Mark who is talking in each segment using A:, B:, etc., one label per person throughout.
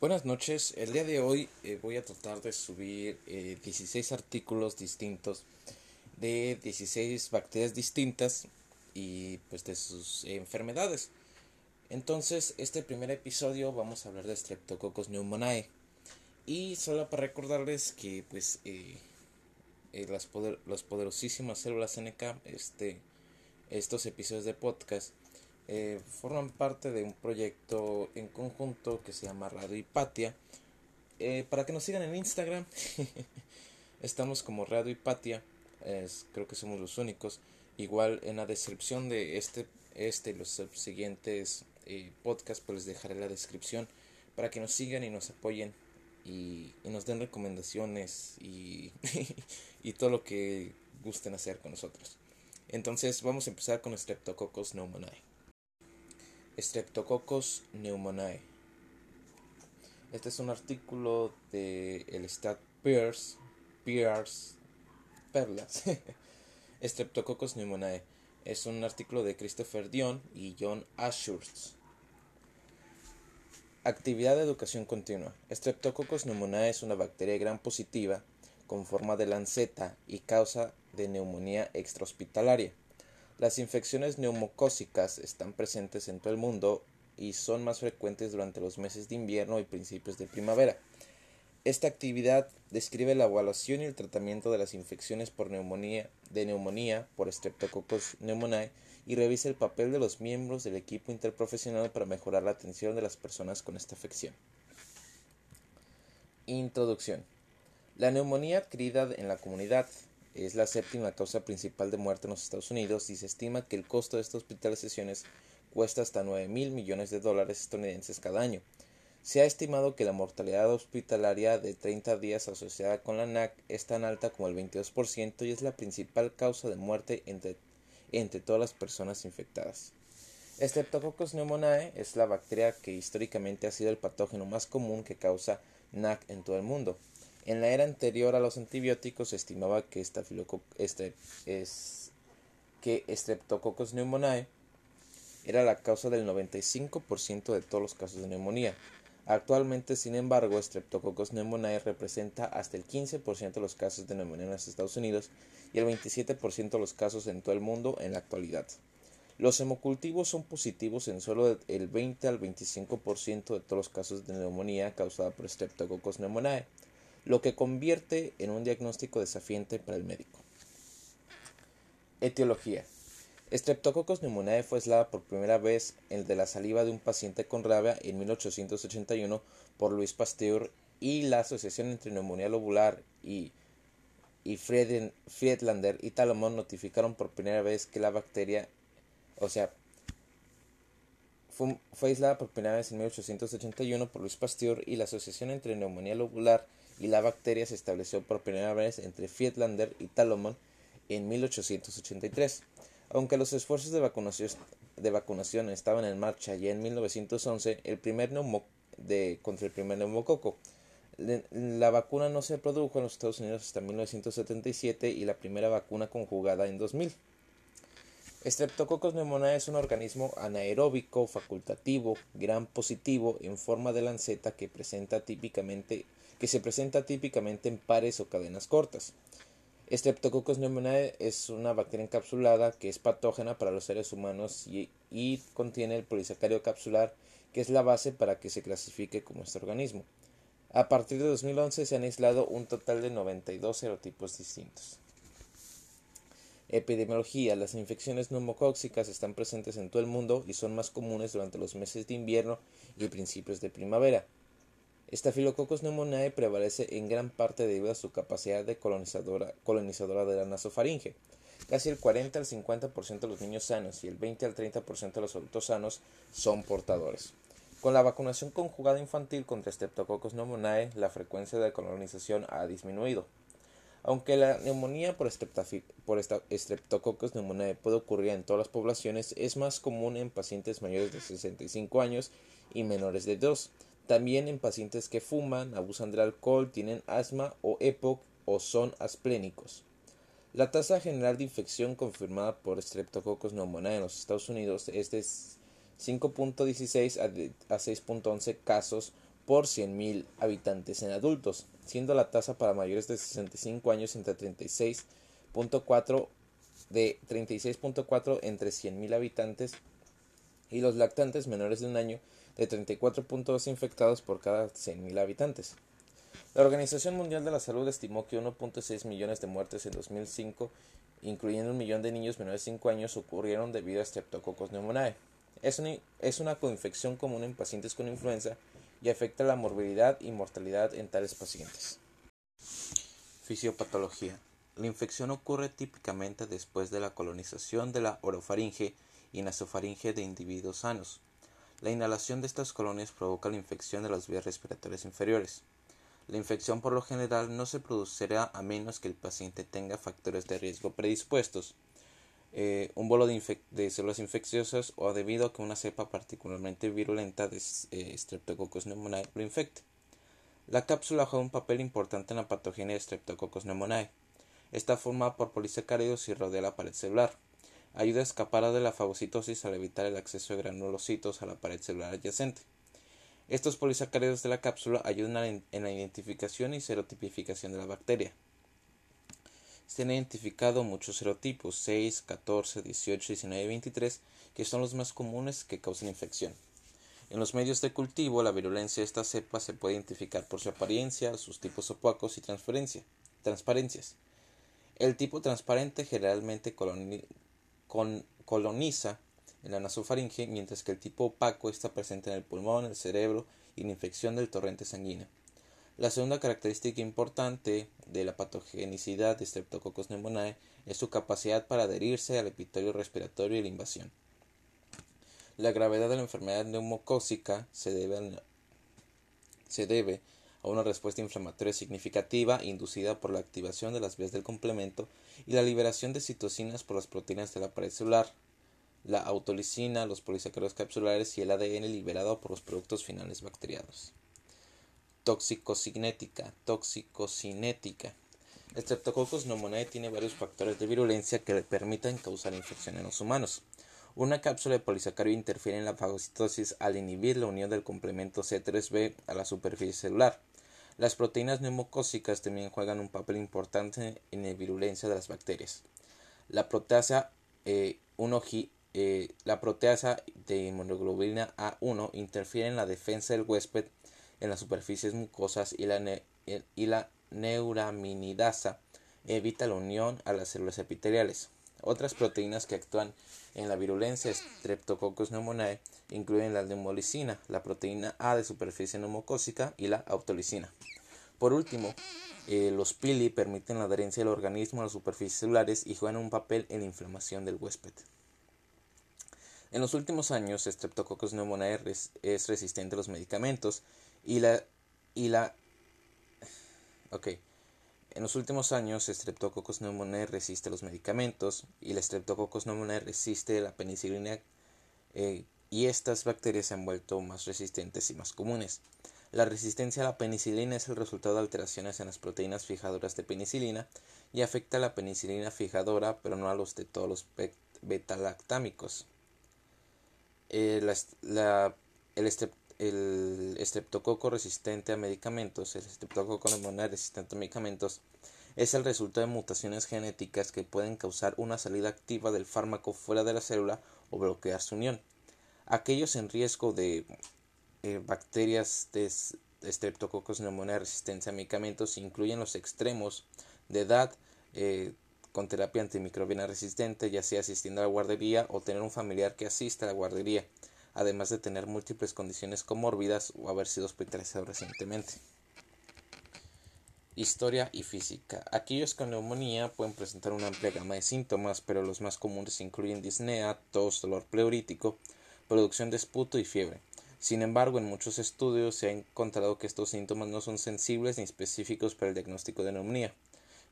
A: Buenas noches, el día de hoy eh, voy a tratar de subir 16 eh, artículos distintos de 16 bacterias distintas y pues de sus enfermedades. Entonces, este primer episodio vamos a hablar de Streptococcus pneumoniae y solo para recordarles que pues eh, las, las poderosísimas células NK, este, estos episodios de podcast eh, forman parte de un proyecto en conjunto que se llama Radio Hipatia. Eh, para que nos sigan en Instagram, estamos como Radio Hipatia, creo que somos los únicos. Igual en la descripción de este, este y los siguientes eh, podcasts, pues les dejaré la descripción para que nos sigan y nos apoyen y, nos den recomendaciones y, y todo lo que gusten hacer con nosotros. Entonces vamos a empezar con Streptococcus pneumoniae. Streptococcus pneumoniae. Este es un artículo de el Stat Pears, Pears, Perlas. Streptococcus pneumoniae. Es un artículo de Christopher Dion y John Ashurst. Actividad de educación continua. Streptococcus pneumoniae es una bacteria gran positiva con forma de lanceta y causa de neumonía extrahospitalaria. Las infecciones neumocócicas están presentes en todo el mundo y son más frecuentes durante los meses de invierno y principios de primavera. Esta actividad describe la evaluación y el tratamiento de las infecciones por neumonía, de neumonía por Streptococcus pneumoniae y revisa el papel de los miembros del equipo interprofesional para mejorar la atención de las personas con esta afección. Introducción. La neumonía adquirida en la comunidad es la séptima causa principal de muerte en los Estados Unidos y se estima que el costo de estas hospitalizaciones cuesta hasta 9 mil millones de dólares estadounidenses cada año. Se ha estimado que la mortalidad hospitalaria de 30 días asociada con la NAC es tan alta como el 22% y es la principal causa de muerte entre, entre todas las personas infectadas. Streptococcus pneumoniae es la bacteria que históricamente ha sido el patógeno más común que causa NAC en todo el mundo. En la era anterior a los antibióticos se estimaba que, este, es, que Streptococcus pneumoniae era la causa del 95% de todos los casos de neumonía. Actualmente, sin embargo, Streptococcus pneumoniae representa hasta el 15% de los casos de neumonía en los Estados Unidos y el 27% de los casos en todo el mundo en la actualidad. Los hemocultivos son positivos en solo el 20 al 25% de todos los casos de neumonía causada por Streptococcus pneumoniae lo que convierte en un diagnóstico desafiante para el médico. Etiología. Streptococcus pneumoniae fue aislada por primera vez el de la saliva de un paciente con rabia en 1881 por Louis Pasteur y la asociación entre neumonía lobular y, y Friedlander y Talomón notificaron por primera vez que la bacteria, o sea, fue, fue aislada por primera vez en 1881 por Louis Pasteur y la asociación entre neumonía lobular y la bacteria se estableció por primera vez entre Friedlander y Talomon en 1883. Aunque los esfuerzos de vacunación, de vacunación estaban en marcha ya en 1911 el primer de, contra el primer neumococo, la vacuna no se produjo en los Estados Unidos hasta 1977 y la primera vacuna conjugada en 2000. Streptococcus pneumoniae es un organismo anaeróbico facultativo, gran positivo, en forma de lanceta que presenta típicamente que se presenta típicamente en pares o cadenas cortas. Streptococcus pneumoniae es una bacteria encapsulada que es patógena para los seres humanos y, contiene el polisacario capsular que es la base para que se clasifique como este organismo. A partir de 2011 se han aislado un total de 92 serotipos distintos. Epidemiología. Las infecciones neumocóxicas están presentes en todo el mundo y son más comunes durante los meses de invierno y principios de primavera. Staphylococcus pneumoniae prevalece en gran parte debido a su capacidad de colonizadora, de la nasofaringe. Casi el 40 al 50% de los niños sanos y el 20 al 30% de los adultos sanos son portadores. Con la vacunación conjugada infantil contra Streptococcus pneumoniae, la frecuencia de colonización ha disminuido. Aunque la neumonía por, por Streptococcus pneumoniae puede ocurrir en todas las poblaciones, es más común en pacientes mayores de 65 años y menores de 2 también en pacientes que fuman, abusan del alcohol, tienen asma o EPOC o son asplénicos. La tasa general de infección confirmada por Streptococcus pneumoniae en los Estados Unidos es de 5.16 a 6.11 casos por 100.000 habitantes en adultos, siendo la tasa para mayores de 65 años entre 36.4 de 36.4 entre 100.000 habitantes y los lactantes menores de un año de 34.2 infectados por cada 100.000 habitantes. La Organización Mundial de la Salud estimó que 1.6 millones de muertes en 2005, incluyendo un millón de niños menores de 5 años, ocurrieron debido a Streptococcus pneumoniae. Es una, es una coinfección común en pacientes con influenza y afecta la morbilidad y mortalidad en tales pacientes. Fisiopatología. La infección ocurre típicamente después de la colonización de la orofaringe y nasofaringe de individuos sanos. La inhalación de estas colonias provoca la infección de las vías respiratorias inferiores. La infección por lo general no se producirá a menos que el paciente tenga factores de riesgo predispuestos, eh, un bolo de, células infecciosas o debido a que una cepa particularmente virulenta de eh, Streptococcus pneumoniae lo infecte. La cápsula juega un papel importante en la patogenia de Streptococcus pneumoniae. Está formada por polisacáridos y rodea la pared celular. Ayuda a escapar de la fagocitosis al evitar el acceso de granulocitos a la pared celular adyacente. Estos polisacáridos de la cápsula ayudan en la identificación y serotipificación de la bacteria. Se han identificado muchos serotipos, 6, 14, 18, 19 y 23, que son los más comunes que causan infección. En los medios de cultivo, la virulencia de esta cepa se puede identificar por su apariencia, sus tipos opacos y transparencias. El tipo transparente generalmente coloniza en la nasofaringe, mientras que el tipo opaco está presente en el pulmón, el cerebro y la infección del torrente sanguíneo. La segunda característica importante de la patogenicidad de Streptococcus pneumoniae es su capacidad para adherirse al epitelio respiratorio y la invasión. La gravedad de la enfermedad neumocócica se debe, se debe a una respuesta inflamatoria significativa inducida por la activación de las vías del complemento y la liberación de citocinas por las proteínas de la pared celular, la autolicina, los polisacáridos capsulares y el ADN liberado por los productos finales bacterianos. Toxicocinética. Toxicocinética. El Streptococcus pneumoniae tiene varios factores de virulencia que le permiten causar infección en los humanos. Una cápsula de polisacárido interfiere en la fagocitosis al inhibir la unión del complemento C3b a la superficie celular. Las proteínas neumocócicas también juegan un papel importante en la virulencia de las bacterias. La proteasa, eh, eh, la proteasa de inmunoglobulina A1 interfiere en la defensa del huésped en las superficies mucosas y la, y la neuraminidasa evita la unión a las células epiteliales. Otras proteínas que actúan en la virulencia Streptococcus pneumoniae incluyen la neumolicina, la proteína A de superficie neumocócica y la autolicina. Por último, eh, los pili permiten la adherencia del organismo a las superficies celulares y juegan un papel en la inflamación del huésped. En los últimos años, Streptococcus pneumoniae es resistente a los medicamentos y la y la ok en los últimos años Streptococcus pneumoniae resiste los medicamentos y la Streptococcus pneumoniae resiste la penicilina eh, y estas bacterias se han vuelto más resistentes y más comunes. La resistencia a la penicilina es el resultado de alteraciones en las proteínas fijadoras de penicilina y afecta a la penicilina fijadora, pero no a los de todos los betalactámicos. Eh, la, el, el estreptococo resistente a medicamentos, el estreptococo pneumoniae resistente a medicamentos, es el resultado de mutaciones genéticas que pueden causar una salida activa del fármaco fuera de la célula o bloquear su unión. Aquellos en riesgo de eh, bacterias de Streptococcus pneumoniae resistentes a medicamentos incluyen los extremos de edad eh, con terapia antimicrobiana resistente, ya sea asistiendo a la guardería o tener un familiar que asista a la guardería además de tener múltiples condiciones comórbidas o haber sido hospitalizado recientemente. Historia y física. Aquellos con neumonía pueden presentar una amplia gama de síntomas, pero los más comunes incluyen disnea, tos, dolor pleurítico, producción de esputo y fiebre. Sin embargo, en muchos estudios se ha encontrado que estos síntomas no son sensibles ni específicos para el diagnóstico de neumonía.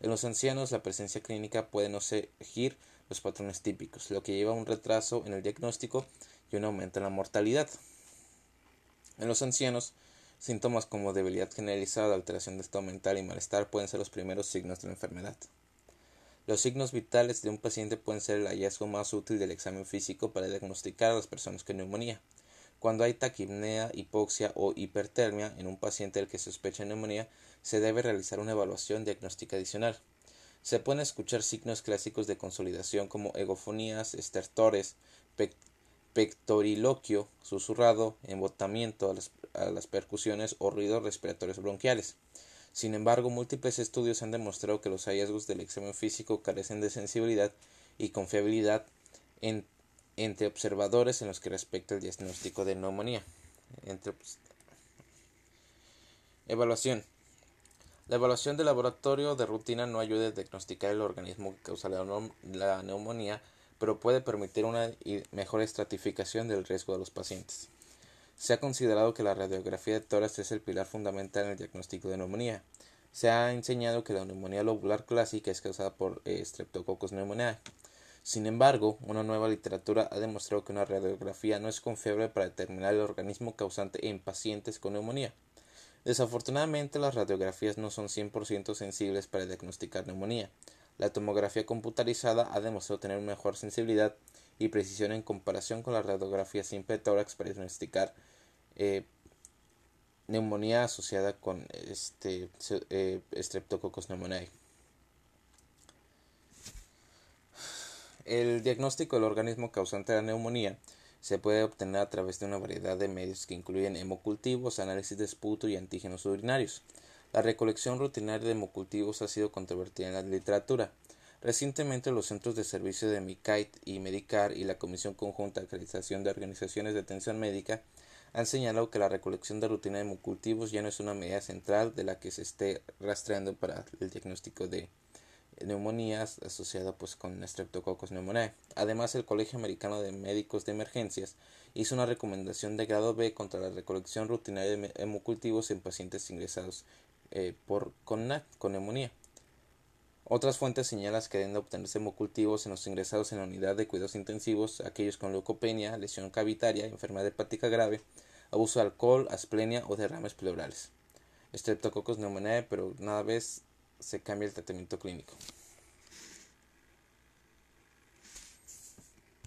A: En los ancianos, la presencia clínica puede no seguir los patrones típicos, lo que lleva a un retraso en el diagnóstico y un aumento en la mortalidad. En los ancianos, síntomas como debilidad generalizada, alteración de estado mental y malestar pueden ser los primeros signos de la enfermedad. Los signos vitales de un paciente pueden ser el hallazgo más útil del examen físico para diagnosticar a las personas con neumonía. Cuando hay taquipnea, hipoxia o hipertermia en un paciente del que sospecha neumonía, se debe realizar una evaluación diagnóstica adicional. Se pueden escuchar signos clásicos de consolidación como egofonías, estertores, pectoriloquio, susurrado, embotamiento a las, percusiones o ruidos respiratorios bronquiales. Sin embargo, múltiples estudios han demostrado que los hallazgos del examen físico carecen de sensibilidad y confiabilidad entre observadores en los que respecta el diagnóstico de neumonía. Evaluación. La evaluación de laboratorio de rutina no ayuda a diagnosticar el organismo que causa la neumonía, pero puede permitir una mejor estratificación del riesgo de los pacientes. Se ha considerado que la radiografía de tórax es el pilar fundamental en el diagnóstico de neumonía. Se ha enseñado que la neumonía lobular clásica es causada por eh, Streptococcus pneumoniae. Sin embargo, una nueva literatura ha demostrado que una radiografía no es confiable para determinar el organismo causante en pacientes con neumonía. Desafortunadamente, las radiografías no son 100% sensibles para diagnosticar neumonía. La tomografía computarizada ha demostrado tener mejor sensibilidad y precisión en comparación con la radiografía simple de tórax para diagnosticar eh, neumonía asociada con este, eh, Streptococcus pneumoniae. El diagnóstico del organismo causante de la neumonía se puede obtener a través de una variedad de medios que incluyen hemocultivos, análisis de esputo y antígenos urinarios. La recolección rutinaria de hemocultivos ha sido controvertida en la literatura. Recientemente los centros de servicio de MICAIT y Medicar y la Comisión Conjunta de Acreditación de Organizaciones de Atención Médica han señalado que la recolección de rutina de hemocultivos ya no es una medida central de la que se esté rastreando para el diagnóstico de neumonías asociada pues con Streptococcus pneumoniae. Además, el Colegio Americano de Médicos de Emergencias hizo una recomendación de grado B contra la recolección rutinaria de hemocultivos en pacientes ingresados eh, por con, con neumonía. Otras fuentes señalan que deben obtenerse hemocultivos en los ingresados en la unidad de cuidados intensivos, aquellos con leucopenia, lesión cavitaria, enfermedad hepática grave, abuso de alcohol, asplenia o derrames pleurales. Streptococcus pneumoniae, pero nada vez se cambia el tratamiento clínico.